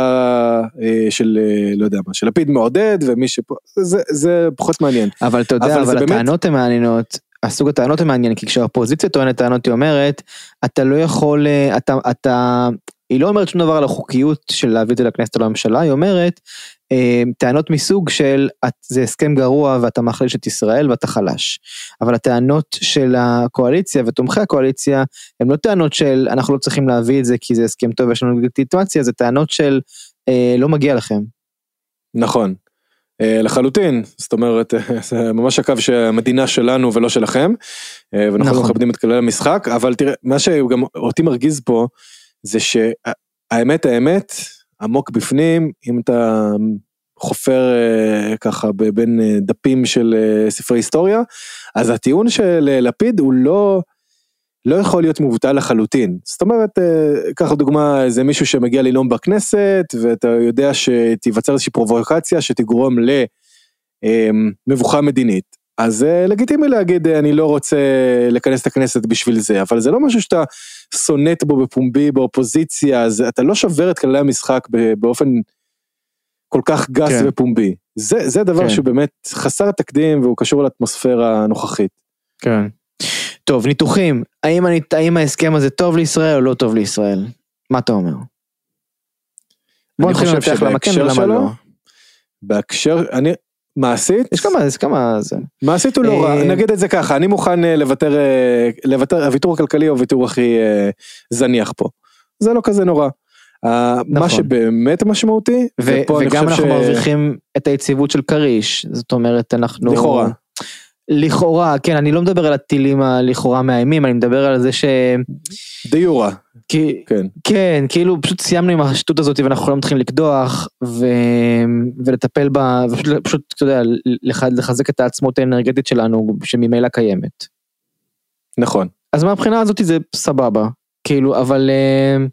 אה, של, אה, לא יודע מה, של לפיד מעודד ומי שפה, זה, זה פחות מעניין. אבל אתה יודע, אבל אבל, זה באמת- הטענות הן מעניינות, הסוג הטענות הן מעניין, כי כשהאופוזיציה טוענת טענות היא אומרת, אתה לא יכול, אה, אתה, אתה, היא לא אומרת שום דבר על החוקיות של להביא את זה לכנסת או לממשלה, היא אומרת, אה, טענות מסוג של זה הסכם גרוע ואתה מחליש את ישראל ואתה חלש. אבל הטענות של הקואליציה ותומכי הקואליציה הן לא טענות של אנחנו לא צריכים להביא את זה כי זה הסכם טוב ויש לנו לגיטימציה, זה טענות של אה, לא מגיע לכם. נכון. אה, לחלוטין, זאת אומרת, אה, זה ממש הקו שהמדינה שלנו ולא שלכם, אה, ואנחנו נכון. נכון. מכבדים את כללי המשחק, אבל תראה, מה שגם אותי מרגיז פה, זה שהאמת האמת, עמוק בפנים, אם אתה חופר אה, ככה בין אה, דפים של אה, ספרי היסטוריה, אז הטיעון של לפיד הוא לא, לא יכול להיות מבוטל לחלוטין. זאת אומרת, קח דוגמה, איזה מישהו שמגיע לנאום בכנסת, ואתה יודע שתיווצר איזושהי פרובוקציה שתגרום למבוכה מדינית. אז אה, לגיטימי להגיד, אה, אני לא רוצה לכנס את הכנסת בשביל זה, אבל זה לא משהו שאתה סונט בו בפומבי, באופוזיציה, אז אתה לא שובר את כללי המשחק באופן כל כך גס כן. ופומבי. זה, זה דבר כן. שהוא באמת חסר תקדים והוא קשור לאטמוספירה הנוכחית. כן. טוב, ניתוחים. האם, אני, האם ההסכם הזה טוב לישראל או לא טוב לישראל? מה אתה אומר? בוא נתחיל לנתח למה כן ולמה לא. בהקשר, אני, מעשית, יש כמה, יש כמה, זה. מעשית הוא לא רע, אה, נגיד את זה ככה, אני מוכן אה, לוותר, אה, לוותר, הוויתור הכלכלי הוא הוויתור הכי זניח פה. זה לא כזה נורא. אה, מה נכון. שבאמת משמעותי, ו- ופה אני וגם חושב אנחנו ש- מרוויחים את היציבות של כריש, זאת אומרת אנחנו... לכאורה. לכאורה, כן, אני לא מדבר על הטילים הלכאורה מאיימים, אני מדבר על זה ש... דה יורה, כי, כן. כן, כאילו פשוט סיימנו עם השטות הזאת ואנחנו לא מתחילים לקדוח ו... ולטפל בה, ופשוט, פשוט, אתה יודע, לח... לחזק את העצמות האנרגטית שלנו שממילא קיימת. נכון. אז מהבחינה הזאת זה סבבה, כאילו, אבל אה,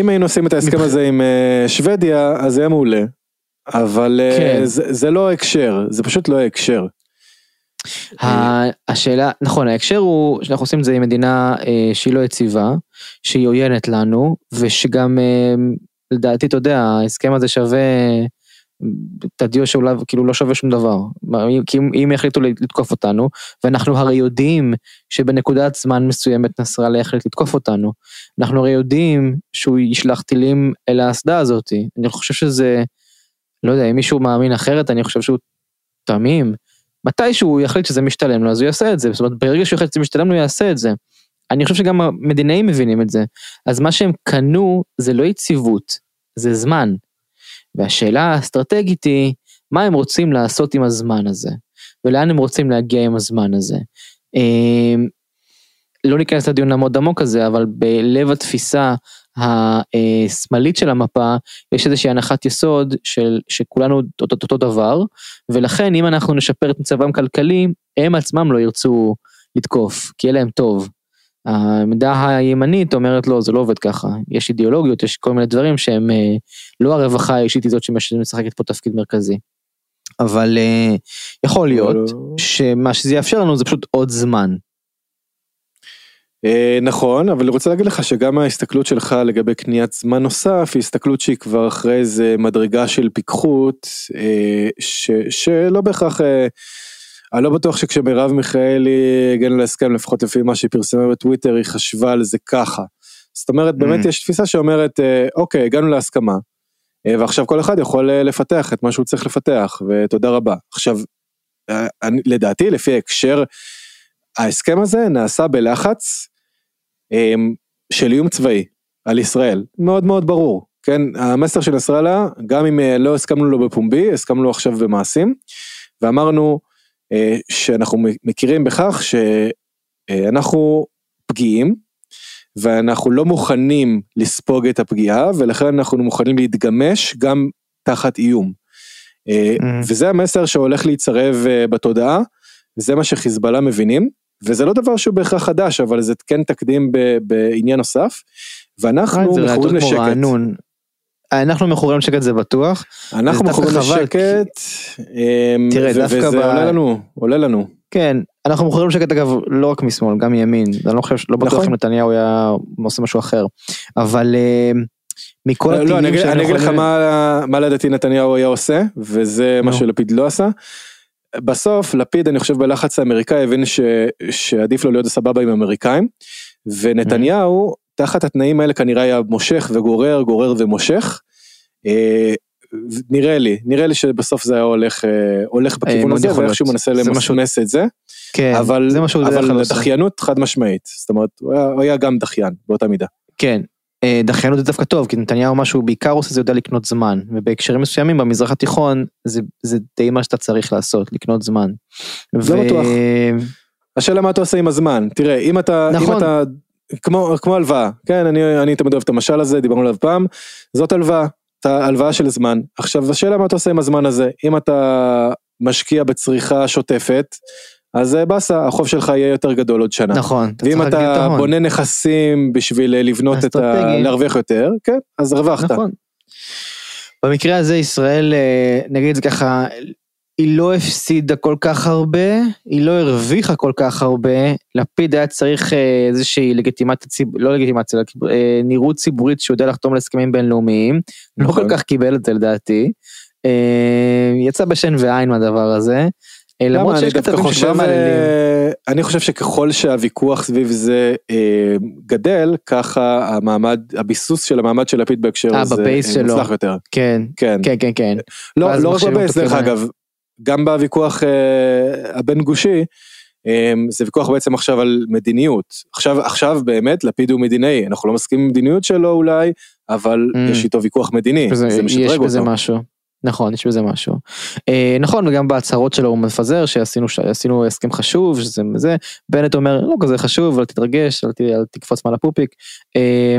אם היינו עושים את ההסכם מבח- הזה עם אה, שוודיה, אז זה היה מעולה. אבל אה, כן. זה, זה לא ההקשר, זה פשוט לא ההקשר. השאלה, נכון, ההקשר הוא שאנחנו עושים את זה עם מדינה אה, שהיא לא יציבה, שהיא עוינת לנו, ושגם אה, לדעתי, אתה יודע, ההסכם הזה שווה, תדיו שאולי כאילו לא שווה שום דבר. כי אם, אם יחליטו לתקוף אותנו, ואנחנו הרי יודעים שבנקודת זמן מסוימת נסראללה יחליט לתקוף אותנו, אנחנו הרי יודעים שהוא ישלח טילים אל האסדה הזאת. אני חושב שזה, לא יודע, אם מישהו מאמין אחרת, אני חושב שהוא תמים. מתי שהוא יחליט שזה משתלם לו אז הוא יעשה את זה, זאת אומרת ברגע שהוא יחליט שזה משתלם לו הוא יעשה את זה. אני חושב שגם המדינאים מבינים את זה. אז מה שהם קנו זה לא יציבות, זה זמן. והשאלה האסטרטגית היא, מה הם רוצים לעשות עם הזמן הזה, ולאן הם רוצים להגיע עם הזמן הזה. אמ, לא ניכנס לדיון המאוד עמוק הזה, אבל בלב התפיסה השמאלית של המפה, יש איזושהי הנחת יסוד של שכולנו אותו, אותו דבר, ולכן אם אנחנו נשפר את מצבם כלכלי, הם עצמם לא ירצו לתקוף, כי יהיה להם טוב. העמדה הימנית אומרת לא, זה לא עובד ככה, יש אידיאולוגיות, יש כל מיני דברים שהם אה, לא הרווחה האישית היא זאת שמשחקת פה תפקיד מרכזי. אבל אה, יכול להיות שמה שזה יאפשר לנו זה פשוט עוד זמן. אה, נכון, אבל אני רוצה להגיד לך שגם ההסתכלות שלך לגבי קניית זמן נוסף היא הסתכלות שהיא כבר אחרי איזה מדרגה של פיקחות, אה, ש, שלא בהכרח, אה, אני לא בטוח שכשמרב מיכאלי הגענו להסכם, לפחות לפי מה שהיא פרסמה בטוויטר, היא חשבה על זה ככה. זאת אומרת, באמת Mm. יש תפיסה שאומרת, אוקיי, הגענו להסכמה, ועכשיו כל אחד יכול לפתח את מה שהוא צריך לפתח, ותודה רבה. עכשיו, אני, לדעתי, לפי ההקשר, ההסכם הזה נעשה בלחץ של איום צבאי על ישראל, מאוד מאוד ברור, כן, המסר של נסראללה, גם אם אה, לא הסכמנו לו בפומבי, הסכמנו לו עכשיו במעשים, ואמרנו אה, שאנחנו מכירים בכך שאנחנו פגיעים, ואנחנו לא מוכנים לספוג את הפגיעה, ולכן אנחנו מוכנים להתגמש גם תחת איום. אה, וזה המסר שהולך להיצרב אה, בתודעה, וזה מה שחיזבאללה מבינים, וזה לא דבר שהוא בהכרח חדש, אבל זה כן תקדים ב- בעניין נוסף, ואנחנו מכורים לשקט. רענון. אנחנו מכורים לשקט זה בטוח. אנחנו מכורים לשקט, אמ, תראה, דווקא וזה ב- עולה לנו, עולה לנו. כן, אנחנו מכורים לשקט אגב לא רק משמאל, גם מימין. אני לא חושב, לא בטוח נכון. אם נתניהו היה עושה משהו אחר. אבל אה, מכל לא, אני הטילים אגיד- שהיינו אני אגיד לך מה לדעתי נתניהו היה עושה, וזה מה. שלפיד לא עשה. בסוף לפיד אני חושב בלחץ האמריקאי הבין ש- שעדיף לו להיות סבבה עם האמריקאים, ונתניהו תחת התנאים האלה כנראה היה מושך וגורר, גורר ומושך. אה, נראה לי, נראה לי שבסוף זה היה הולך, אה, הולך בכיוון מאוד הזה, ואיכשהו להיות. מנסה משהו- למסמס את זה, כן, אבל זה שהוא כלל אבל. דחיינות חד משמעית, זאת אומרת, הוא היה- הוא היה גם דחיין באותה מידה. כן. אה, דחיינות זה דווקא טוב, כי נתניהו מה שהוא בעיקר עושה זה יודע לקנות זמן, ובהקשרים מסוימים במזרח התיכון זה, זה די מה שאתה צריך לעשות, לקנות זמן. לא בטוח. השאלה מה אתה עושה עם הזמן, תראה, אם אתה, אם נכון. אתה, כמו, כמו הלוואה, כן, אני, אני תמיד אוהב את המשל הזה, דיברנו עליו פעם, זאת הלוואה, אתה הלוואה של זמן. עכשיו, השאלה מה אתה עושה עם הזמן הזה, אם אתה משקיע בצריכה שוטפת, אז אה, באסה, החוב שלך יהיה יותר גדול עוד שנה. נכון, אתה ואם צריך להגדיל את אתה ההון. בונה נכסים בשביל אה, לבנות את ה... להרוויח יותר, כן, אז הרווחת. נכון. במקרה הזה ישראל, אה, נגיד זה ככה, היא לא הפסידה כל כך הרבה, היא לא הרוויחה כל כך הרבה, לפיד היה צריך איזושהי לגיטימציה, לא לגיטימציה, נראות ציבורית שהוא יודע לחתום על הסכמים בינלאומיים, לא נכון. כל כך קיבל את זה לדעתי, יצא בשן ועין מהדבר הזה, למרות למה? אני שיש כתבים שכבר חושב, מעללים. אה, אני חושב שככל שהוויכוח סביב זה אה, גדל, ככה המעמד, הביסוס של המעמד של לפיד בהקשר אה, הזה בבייס אה, שלו. מוצלח יותר. כן, כן. כן, כן, כן. לא, לא רק בבייס, דרך. אגב, גם בוויכוח אה, הבין גושי, אה, זה ויכוח בעצם עכשיו על מדיניות. עכשיו, עכשיו באמת לפיד הוא מדינאי, אנחנו לא מסכימים עם מדיניות שלו אולי, אבל Mm. יש איתו ויכוח מדיני, בזה- זה יש משדרג בזה אותו. משהו. נכון, יש בזה משהו. אה, נכון, וגם בהצהרות שלו הוא מפזר שעשינו ש- עשינו הסכם חשוב, שזה זה, בנט אומר לא כזה חשוב, אל תתרגש, אל, ת, אל תקפוץ מעל הפופיק. אה,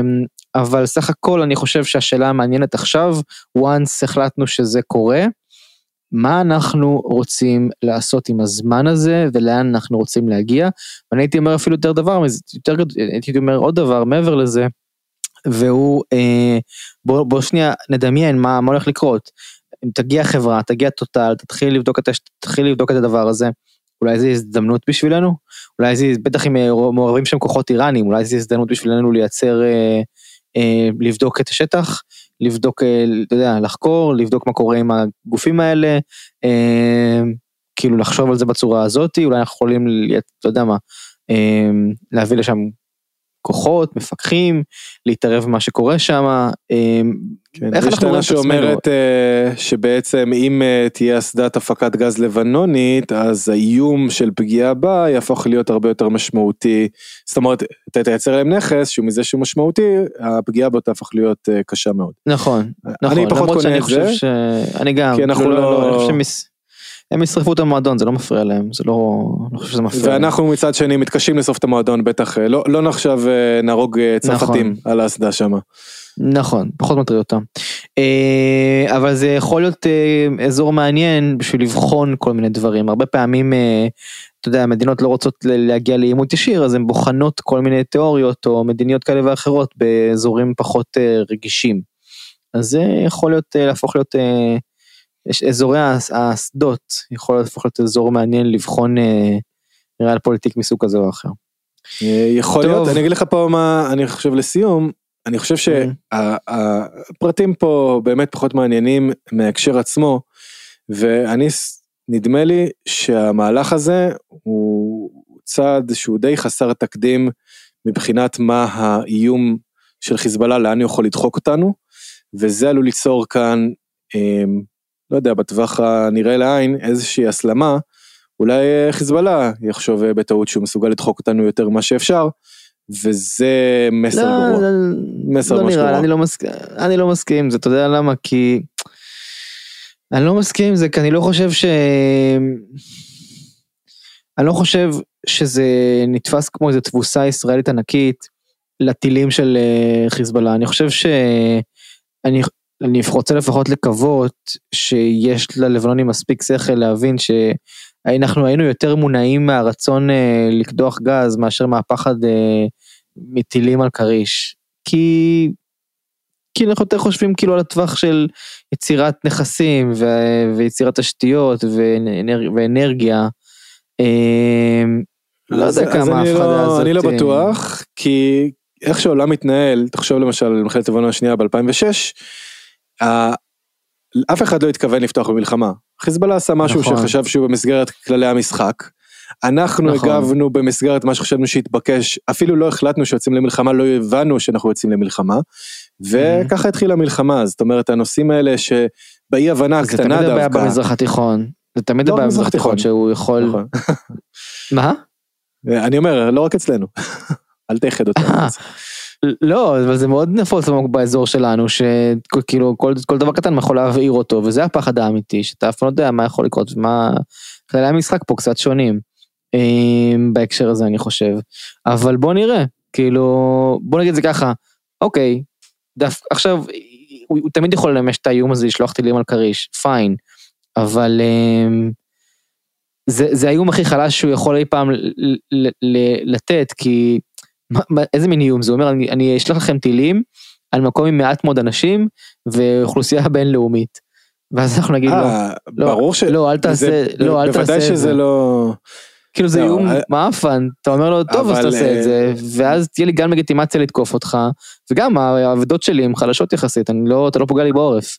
אבל סך הכל אני חושב שהשאלה המעניינת עכשיו, once החלטנו שזה קורה, מה אנחנו רוצים לעשות עם הזמן הזה ולאן אנחנו רוצים להגיע. ואני הייתי אומר אפילו יותר דבר מזה, יותר, הייתי אומר עוד דבר מעבר לזה, והוא, אה, בוא, בוא שנייה נדמיין מה, מה הולך לקרות. אם תגיע חברה, תגיע טוטל, תתחיל לבדוק את, תתחיל לבדוק את הדבר הזה, אולי זו הזדמנות בשבילנו? אולי זה, בטח אם אה, מעורבים שם כוחות איראנים, אולי זו הזדמנות בשבילנו לייצר, אה, אה, לבדוק את השטח, לבדוק, אה, אתה יודע, לחקור, לבדוק מה קורה עם הגופים האלה, אה, כאילו לחשוב על זה בצורה הזאת, אולי אנחנו יכולים, אתה יודע מה, אה, להביא לשם כוחות, מפקחים, להתערב במה שקורה שם. כן, איך אנחנו רואים את עצמנו? שאומרת אה, שבעצם אם אה, תהיה אסדת הפקת גז לבנונית, אז האיום של פגיעה בה יהפוך להיות הרבה יותר משמעותי. זאת אומרת, אתה תייצר להם נכס שהוא מזה שהוא משמעותי, הפגיעה בו תהפוך להיות אה, קשה מאוד. נכון, נכון, אני פחות למרות שאני חושב זה. ש... אני גם, כי אנחנו כאילו, לא- אני חושב שהם יס- הם ישרפו את המועדון, זה לא מפריע להם, זה לא, אני לא חושב שזה מפריע. להם. ואנחנו מצד שני מתקשים לשרוף את המועדון, בטח אה, לא לא נחשב אה, נהרוג אה, צרפתים על האסדה שמה. נכון, פחות מטריד אותם. אבל זה יכול להיות אזור מעניין בשביל לבחון כל מיני דברים. הרבה פעמים, אתה יודע, המדינות לא רוצות להגיע לעימות ישיר, אז הן בוחנות כל מיני תיאוריות או מדיניות כאלה ואחרות באזורים פחות רגישים. אז זה יכול להיות, להפוך להיות, יש- אזורי האס- האסדות, יכול להפוך להיות אזור מעניין לבחון אה, ריאל פוליטיק מסוג כזה או אחר. אה, יכול טוב. להיות, אני אגיד לך פה מה אני חושב לסיום, אני חושב שהפרטים פה באמת פחות מעניינים מההקשר עצמו, ואני, נדמה לי שהמהלך הזה הוא צעד שהוא די חסר תקדים מבחינת מה האיום של חיזבאללה, לאן הוא יכול לדחוק אותנו, וזה עלול ליצור כאן, אה, לא יודע, בטווח הנראה לעין, איזושהי הסלמה. אולי אה, חיזבאללה יחשוב אה, בטעות שהוא מסוגל לדחוק אותנו יותר ממה שאפשר, וזה מסר לא, גרוע. לא, מסר לא ממש נראה, גרוע. אני לא מסכים, אני לא מסכים עם זה, אתה יודע למה? כי אני לא מסכים עם זה, כי אני לא חושב ש... אני לא חושב שזה נתפס כמו איזו תבוסה ישראלית ענקית לטילים של אה, חיזבאללה, אני חושב ש... אני... אני רוצה לפחות לקוות שיש ללבנונים מספיק שכל להבין שאנחנו היינו יותר מונעים מהרצון אה, לקדוח גז מאשר מהפחד אה, מטילים על כריש. כי, כי אנחנו יותר חושבים כאילו על הטווח של יצירת נכסים ו, ויצירת תשתיות ואנר, ואנרגיה. אה, לא יודע כמה ההפחדה לא, הזאת. אני לא בטוח, כי איך שהעולם מתנהל, תחשוב למשל על מלחמת לבנון השנייה ב-2006, אף אחד לא התכוון לפתוח במלחמה. חיזבאללה עשה משהו נכון. שחשב שהוא במסגרת כללי המשחק. אנחנו נכון. הגבנו במסגרת מה שחשבנו שהתבקש, אפילו לא החלטנו שיוצאים למלחמה, לא הבנו שאנחנו יוצאים למלחמה, וככה התחילה המלחמה, זאת אומרת הנושאים האלה שבאי הבנה זה תמיד הקטנה הבעיה דווקא, במזרח התיכון. זה תמיד לא הבעיה במזרח התיכון. שהוא יכול... נכון. מה? אני אומר, לא רק אצלנו, אל תאחד אותנו. לא, אבל זה מאוד נפוץ באזור שלנו, שכאילו כל, כל דבר קטן יכול להבעיר אותו, וזה הפחד האמיתי, שאתה אף לא יודע מה יכול לקרות, ומה... כללי המשחק פה קצת שונים, אה, בהקשר הזה אני חושב. אבל בוא נראה, כאילו, בוא נגיד את זה ככה, אוקיי, דף, עכשיו, הוא, הוא תמיד יכול לממש את האיום הזה, לשלוח טילים על כריש, פיין, אבל... אה, זה, זה האיום הכי חלש שהוא יכול אי פעם ל, ל, ל, לתת, כי איזה מין איום זה? אומר, אני, אני אשלח לכם טילים על מקום עם מעט מאוד אנשים ואוכלוסייה בינלאומית. ואז אנחנו נגיד לו, אה, לא, ברור ש... לא, אל תעשה, זה- לא, אל תעשה בוודאי את שזה זה. לא... כאילו זה לא, איום אה, מעפן, אתה אומר לו, טוב, אז תעשה את זה, אה, ואז תהיה לי גם לגיטימציה לתקוף אותך, וגם העבודות שלי הן חלשות יחסית, לא, אתה לא פוגע לי בעורף.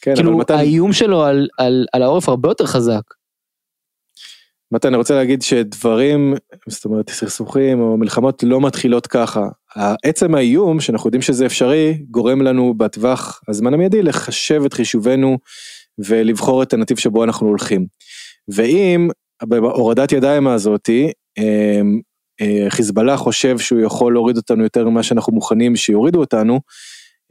כן, כאילו, האיום שלו על העורף הרבה יותר חזק. מתן, אני רוצה להגיד שדברים, זאת אומרת, סכסוכים או מלחמות לא מתחילות ככה. עצם האיום, שאנחנו יודעים שזה אפשרי, גורם לנו בטווח הזמן המיידי לחשב את חישובנו ולבחור את הנתיב שבו אנחנו הולכים. ואם בהורדת ידיים הזאתי, אמ, אה, חיזבאללה חושב שהוא יכול להוריד אותנו יותר ממה שאנחנו מוכנים שיורידו אותנו,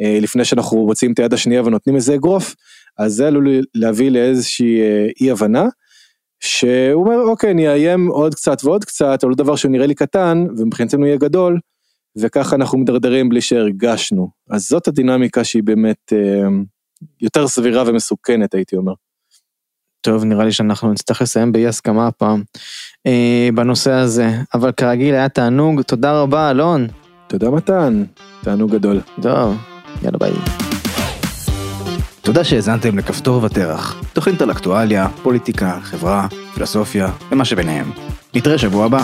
אה, לפני שאנחנו רוצים את היד השנייה ונותנים איזה אגרוף, אז זה עלול להביא לאיזושהי אה, אי הבנה. שהוא אומר אוקיי אני אאיים עוד קצת ועוד קצת על דבר שנראה לי קטן ומבחינתנו יהיה גדול וככה אנחנו מדרדרים בלי שהרגשנו אז זאת הדינמיקה שהיא באמת אה, יותר סבירה ומסוכנת הייתי אומר. טוב, נראה לי שאנחנו נצטרך לסיים באי הסכמה הפעם אה, בנושא הזה, אבל כרגיל היה תענוג, תודה רבה אלון. תודה מתן, תענוג גדול. טוב, יאללה ביי. תודה שהאזנתם לכפתור ותרח, תוכנית על אקטואליה, פוליטיקה, חברה, פילוסופיה ומה שביניהם. נתראה שבוע הבא.